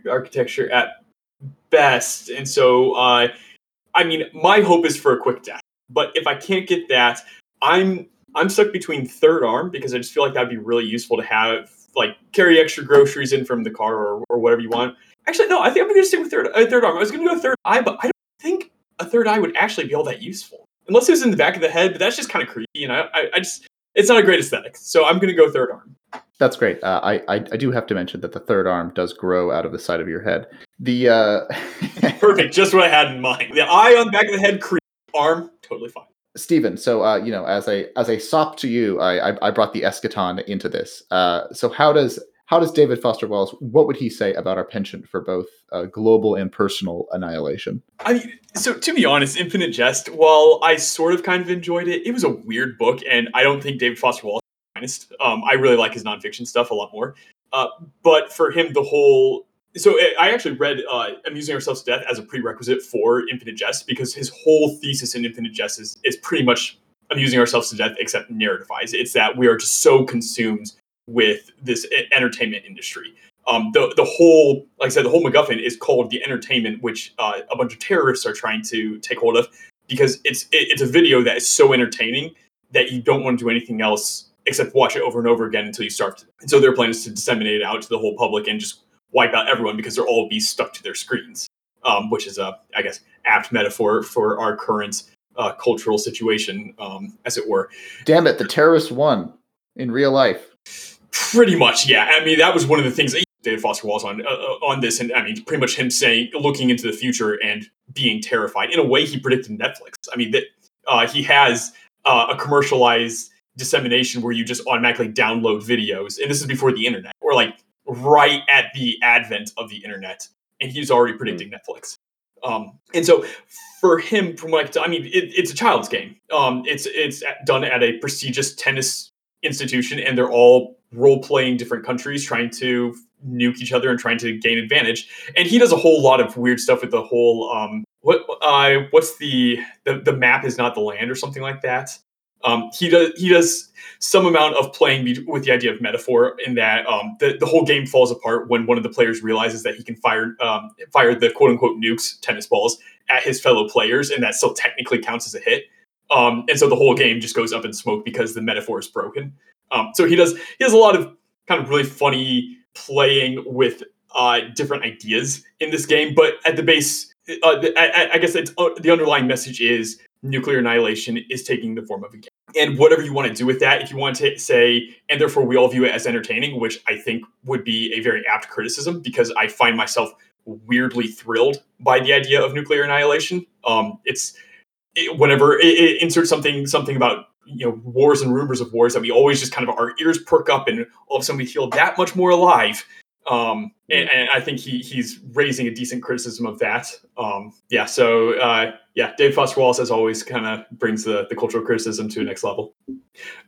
architecture at best, and so uh, I mean, my hope is for a quick death. But if I can't get that, I'm I'm stuck between third arm because I just feel like that'd be really useful to have like carry extra groceries in from the car or, or whatever you want. Actually, no, I think I'm going to stick with third uh, third arm. I was going to go third eye, but I don't think a third eye would actually be all that useful unless it was in the back of the head. But that's just kind of creepy, and I, I, I just it's not a great aesthetic. So I'm going to go third arm. That's great. Uh, I, I I do have to mention that the third arm does grow out of the side of your head. The uh... perfect, just what I had in mind. The eye on the back of the head, creep, arm, totally fine. Stephen, so uh, you know, as a as a sop to you, I I, I brought the eschaton into this. Uh, so how does how does David Foster Wallace? What would he say about our penchant for both uh, global and personal annihilation? I mean, so to be honest, Infinite Jest, while I sort of kind of enjoyed it, it was a weird book, and I don't think David Foster Wallace is um, I really like his nonfiction stuff a lot more. Uh, but for him, the whole so I actually read uh, "Amusing Ourselves to Death" as a prerequisite for Infinite Jest because his whole thesis in Infinite Jest is, is pretty much amusing ourselves to death, except narrativized. It's that we are just so consumed with this entertainment industry. Um, the the whole, like I said, the whole MacGuffin is called the entertainment, which uh, a bunch of terrorists are trying to take hold of because it's it, it's a video that is so entertaining that you don't want to do anything else except watch it over and over again until you start. To, and so their plan is to disseminate it out to the whole public and just wipe out everyone because they're all be stuck to their screens, um, which is a, I guess, apt metaphor for our current uh, cultural situation, um, as it were. Damn it, the terrorists won in real life. Pretty much, yeah. I mean, that was one of the things that David Foster Wallace on uh, uh, on this, and I mean, pretty much him saying, looking into the future and being terrified. In a way, he predicted Netflix. I mean, that uh, he has uh, a commercialized dissemination where you just automatically download videos, and this is before the internet, or like right at the advent of the internet, and he's already hmm. predicting mm. Netflix. Um, and so for him, from like I mean, it, it's a child's game. Um, it's it's done at a prestigious tennis institution, and they're all role playing different countries, trying to nuke each other and trying to gain advantage. And he does a whole lot of weird stuff with the whole um, what uh, what's the, the the map is not the land or something like that. Um, he does he does some amount of playing with the idea of metaphor in that um, the, the whole game falls apart when one of the players realizes that he can fire um, fire the quote unquote nukes tennis balls at his fellow players and that still technically counts as a hit um, and so the whole game just goes up in smoke because the metaphor is broken um, so he does he has a lot of kind of really funny playing with uh, different ideas in this game but at the base uh, I, I, guess it's, uh, the underlying message is nuclear annihilation is taking the form of a game. And whatever you want to do with that, if you want to say, and therefore we all view it as entertaining, which I think would be a very apt criticism because I find myself weirdly thrilled by the idea of nuclear annihilation. Um, it's it, whenever it, inserts something something about you know wars and rumors of wars that we always just kind of our ears perk up and all of a sudden we feel that much more alive um, and, and, I think he he's raising a decent criticism of that. Um, yeah, so uh, yeah, Dave Foster Wallace, as always, kind of brings the, the cultural criticism to a next level.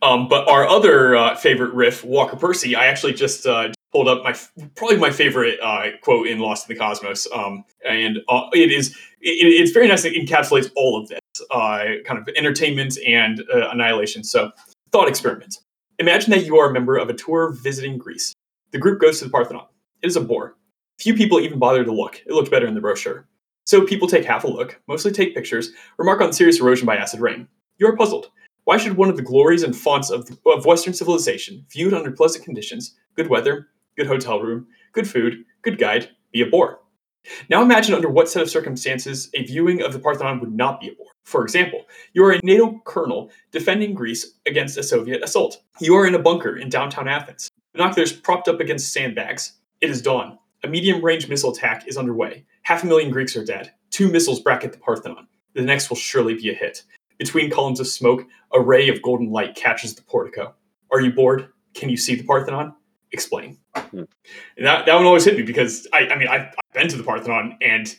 Um, but our other uh, favorite riff, Walker Percy, I actually just uh, pulled up my probably my favorite uh, quote in Lost in the Cosmos, um, and uh, it is it, it's very nice. It encapsulates all of this uh, kind of entertainment and annihilation. So, thought experiment. Imagine that you are a member of a tour visiting Greece. The group goes to the Parthenon. It is a bore. Few people even bother to look. It looked better in the brochure. So people take half a look, mostly take pictures, remark on serious erosion by acid rain. You are puzzled. Why should one of the glories and fonts of, of Western civilization, viewed under pleasant conditions, good weather, good hotel room, good food, good guide, be a bore? Now imagine under what set of circumstances a viewing of the Parthenon would not be a bore. For example, you are a NATO colonel defending Greece against a Soviet assault. You are in a bunker in downtown Athens. Binoculars propped up against sandbags. It is dawn. A medium range missile attack is underway. Half a million Greeks are dead. Two missiles bracket the Parthenon. The next will surely be a hit. Between columns of smoke, a ray of golden light catches the portico. Are you bored? Can you see the Parthenon? Explain. Hmm. And that, that one always hit me because I, I mean, I've, I've been to the Parthenon and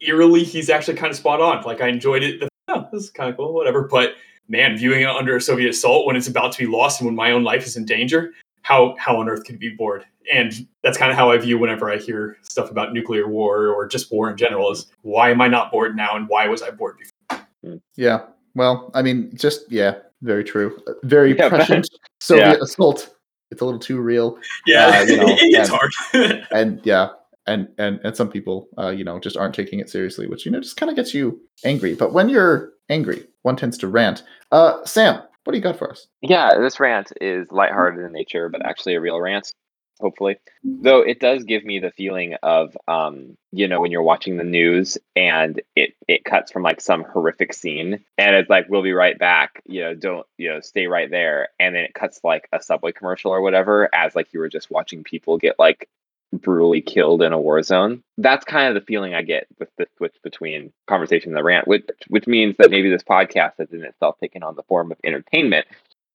eerily, he's actually kind of spot on. Like, I enjoyed it. The, oh, this is kind of cool, whatever. But man, viewing it under a Soviet assault when it's about to be lost and when my own life is in danger, how how on earth could be bored? And that's kind of how I view whenever I hear stuff about nuclear war or just war in general is why am I not bored now and why was I bored before? Hmm. Yeah. Well, I mean, just yeah, very true. Very yeah, prescient Soviet yeah. assault. It's a little too real. Yeah, uh, you know, it's and, hard. and yeah, and and and some people, uh, you know, just aren't taking it seriously, which you know just kind of gets you angry. But when you're angry, one tends to rant. Uh, Sam, what do you got for us? Yeah, this rant is lighthearted in nature, but actually a real rant. hopefully. Though it does give me the feeling of, um, you know, when you're watching the news and it it cuts from like some horrific scene, and it's like, "We'll be right back," you know, don't you know, stay right there, and then it cuts like a subway commercial or whatever, as like you were just watching people get like brutally killed in a war zone. That's kind of the feeling I get with the switch between conversation and the rant, which which means that maybe this podcast has in itself taken on the form of entertainment.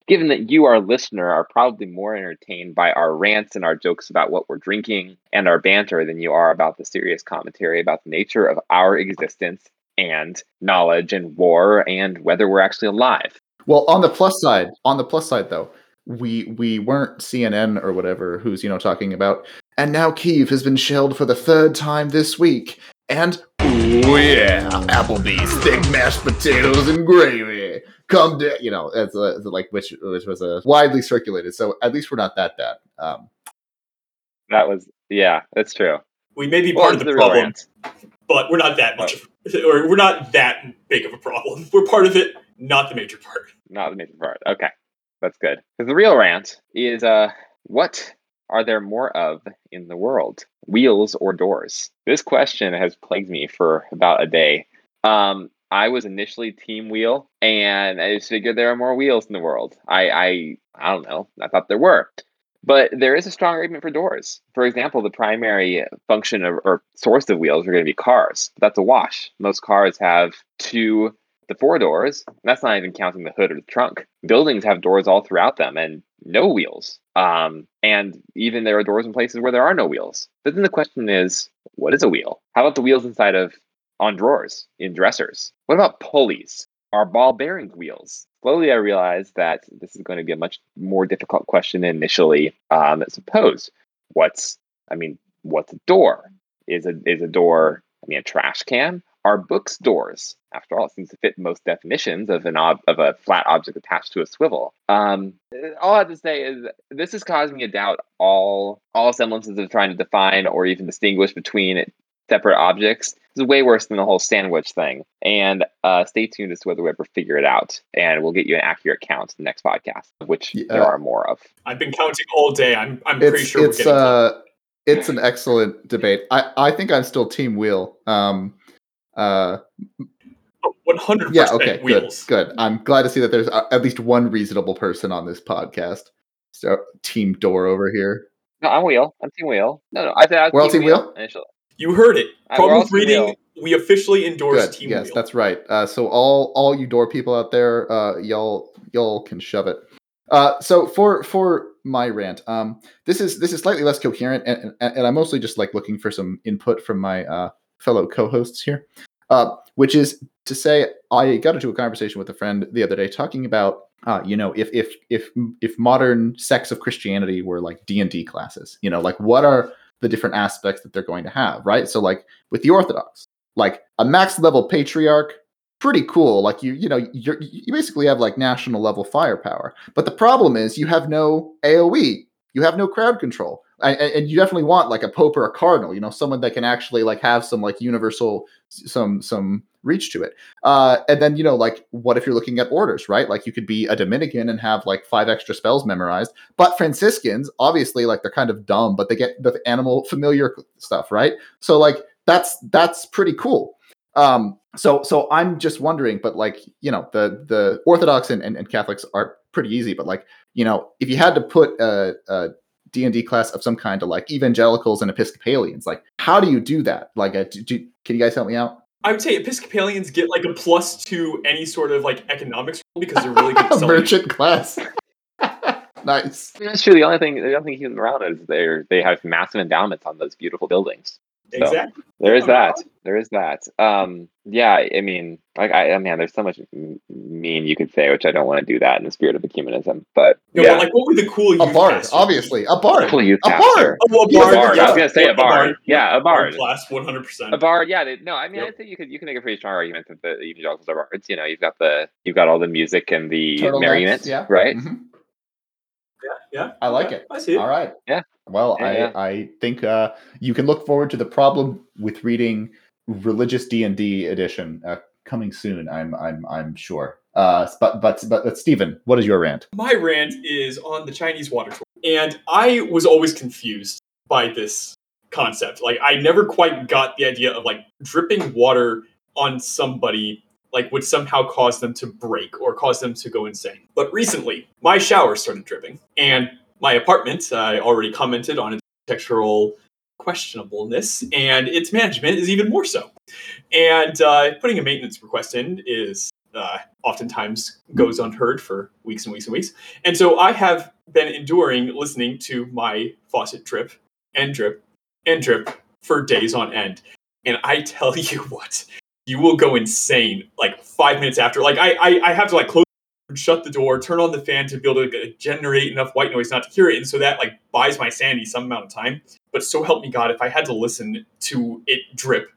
Given that you, our listener, are probably more entertained by our rants and our jokes about what we're drinking and our banter than you are about the serious commentary about the nature of our existence and knowledge and war and whether we're actually alive. Well, on the plus side, on the plus side though, we we weren't CNN or whatever who's you know talking about and now Kiev has been shelled for the third time this week. And oh yeah, Applebee's thick mashed potatoes and gravy. Come down, you know, it's, a, it's a, like which which was a widely circulated. So at least we're not that bad. Um, that was yeah, that's true. We may be part of the, the problem, but we're not that much, of, or we're not that big of a problem. We're part of it, not the major part. Not the major part. Okay, that's good. Because the real rant is uh, what are there more of in the world, wheels or doors? This question has plagued me for about a day. Um, I was initially team wheel, and I just figured there are more wheels in the world. I, I, I don't know. I thought there were, but there is a strong argument for doors. For example, the primary function of, or source of wheels are going to be cars. That's a wash. Most cars have two the four doors, that's not even counting the hood or the trunk. Buildings have doors all throughout them and no wheels. Um, and even there are doors in places where there are no wheels. But then the question is, what is a wheel? How about the wheels inside of on drawers, in dressers? What about pulleys? Are ball bearings wheels? Slowly, I realized that this is going to be a much more difficult question initially um, supposed. What's, I mean, what's a door? Is a is a door? I mean, a trash can? Are books doors? After all, it seems to fit most definitions of an ob- of a flat object attached to a swivel. Um, all I have to say is this is causing me to doubt all all semblances of trying to define or even distinguish between separate objects. This is way worse than the whole sandwich thing. And uh, stay tuned as to whether we ever figure it out, and we'll get you an accurate count in the next podcast, which yeah. there are more of. I've been counting all day. I'm I'm pretty sure it's, uh, it's an excellent debate. I I think I'm still team wheel. Um, uh, 100 yeah okay wheels. good good i'm glad to see that there's at least one reasonable person on this podcast so team door over here no i'm wheel i'm team wheel no no i said I we're all team wheel, wheel? you heard it problem reading wheel. we officially endorse good. team yes wheel. that's right uh, so all all you door people out there uh, y'all y'all can shove it uh, so for for my rant um this is this is slightly less coherent and, and, and i'm mostly just like looking for some input from my uh fellow co-hosts here uh, which is to say, I got into a conversation with a friend the other day talking about, uh, you know, if if if if modern sects of Christianity were like D and D classes, you know, like what are the different aspects that they're going to have, right? So, like with the Orthodox, like a max level patriarch, pretty cool. Like you, you know, you you basically have like national level firepower. But the problem is you have no AOE, you have no crowd control and you definitely want like a pope or a cardinal you know someone that can actually like have some like universal some some reach to it. Uh and then you know like what if you're looking at orders right? Like you could be a dominican and have like five extra spells memorized. But franciscans obviously like they're kind of dumb but they get the animal familiar stuff right? So like that's that's pretty cool. Um so so i'm just wondering but like you know the the orthodox and, and, and catholics are pretty easy but like you know if you had to put a, a d&d class of some kind to like evangelicals and episcopalians. Like how do you do that? Like uh, do, do, can you guys help me out? I would say episcopalians get like a plus to any sort of like economics because they're really good merchant class. Nice. That's true. The only thing the only thing keeping them around is they're they have massive endowments on those beautiful buildings so exactly. There is that. There is that. Um, yeah, I mean, like, I, I mean, there's so much mean you could say, which I don't want to do that in the spirit of ecumenism. But no, yeah, but like, what would the cool a bard? Obviously, a bard. Cool youth a bard. Oh, a bard. A bard. Yeah. I was gonna say a bard. Yeah, a bard. Class, one hundred percent. A bard. Yeah. They, no, I mean, yep. I think you could you can make a pretty strong argument that the evangelicals are bards. You know, you've got the you've got all the music and the Turtle merriment, yeah. right? Mm-hmm. Yeah, yeah. I like it. I see it. All right. Yeah. Well, yeah. I I think uh, you can look forward to the problem with reading religious D and D edition uh, coming soon. I'm I'm I'm sure. Uh, but but but, but Stephen, what is your rant? My rant is on the Chinese water tour. And I was always confused by this concept. Like I never quite got the idea of like dripping water on somebody like would somehow cause them to break or cause them to go insane. But recently, my shower started dripping, and my apartment, I already commented on its architectural questionableness, and its management is even more so. And uh, putting a maintenance request in is uh, oftentimes goes unheard for weeks and weeks and weeks. And so I have been enduring listening to my faucet drip and drip and drip for days on end. And I tell you what, you will go insane like five minutes after. Like I, I, I have to like close, shut the door, turn on the fan to be able to generate enough white noise not to hear it, and so that like buys my sanity some amount of time. But so help me God, if I had to listen to it drip,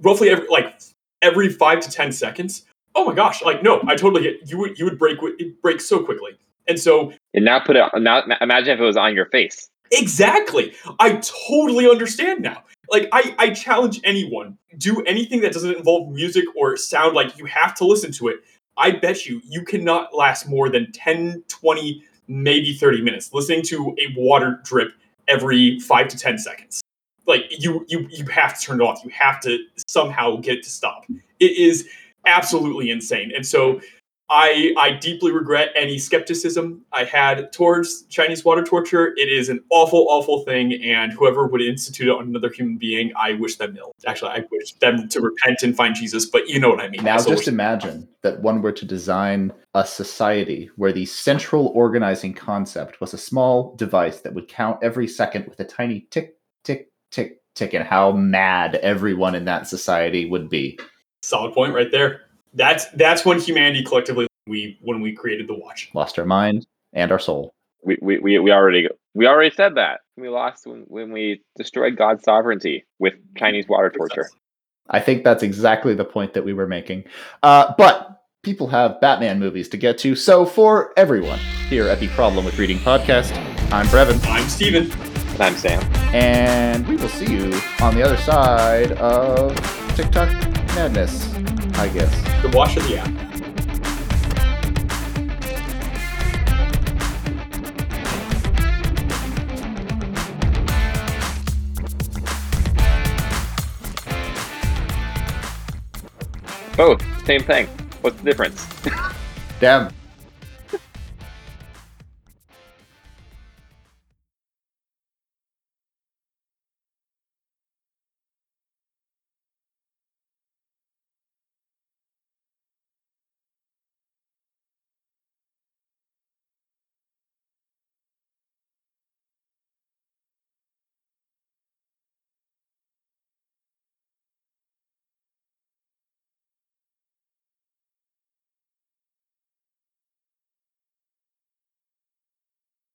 roughly every like every five to ten seconds, oh my gosh, like no, I totally get you would you would break it breaks so quickly. And so and now put it now imagine if it was on your face. Exactly. I totally understand now. Like I, I challenge anyone, do anything that doesn't involve music or sound like you have to listen to it. I bet you you cannot last more than 10, 20, maybe 30 minutes listening to a water drip every 5 to 10 seconds. Like you you you have to turn it off. You have to somehow get it to stop. It is absolutely insane. And so I, I deeply regret any skepticism I had towards Chinese water torture. It is an awful, awful thing, and whoever would institute it on another human being, I wish them ill. Actually, I wish them to repent and find Jesus, but you know what I mean. Now, just imagine that one were to design a society where the central organizing concept was a small device that would count every second with a tiny tick, tick, tick, tick, and how mad everyone in that society would be. Solid point right there that's that's when humanity collectively we when we created the watch lost our mind and our soul. We we we, we already we already said that we lost when, when we destroyed God's sovereignty with Chinese water torture. I think that's exactly the point that we were making. Uh, but people have Batman movies to get to, so for everyone here at the Problem with Reading podcast, I'm Brevin. I'm Stephen. And I'm Sam. And we will see you on the other side of TikTok madness. I guess. The wash of the app. Both, same thing. What's the difference? Damn.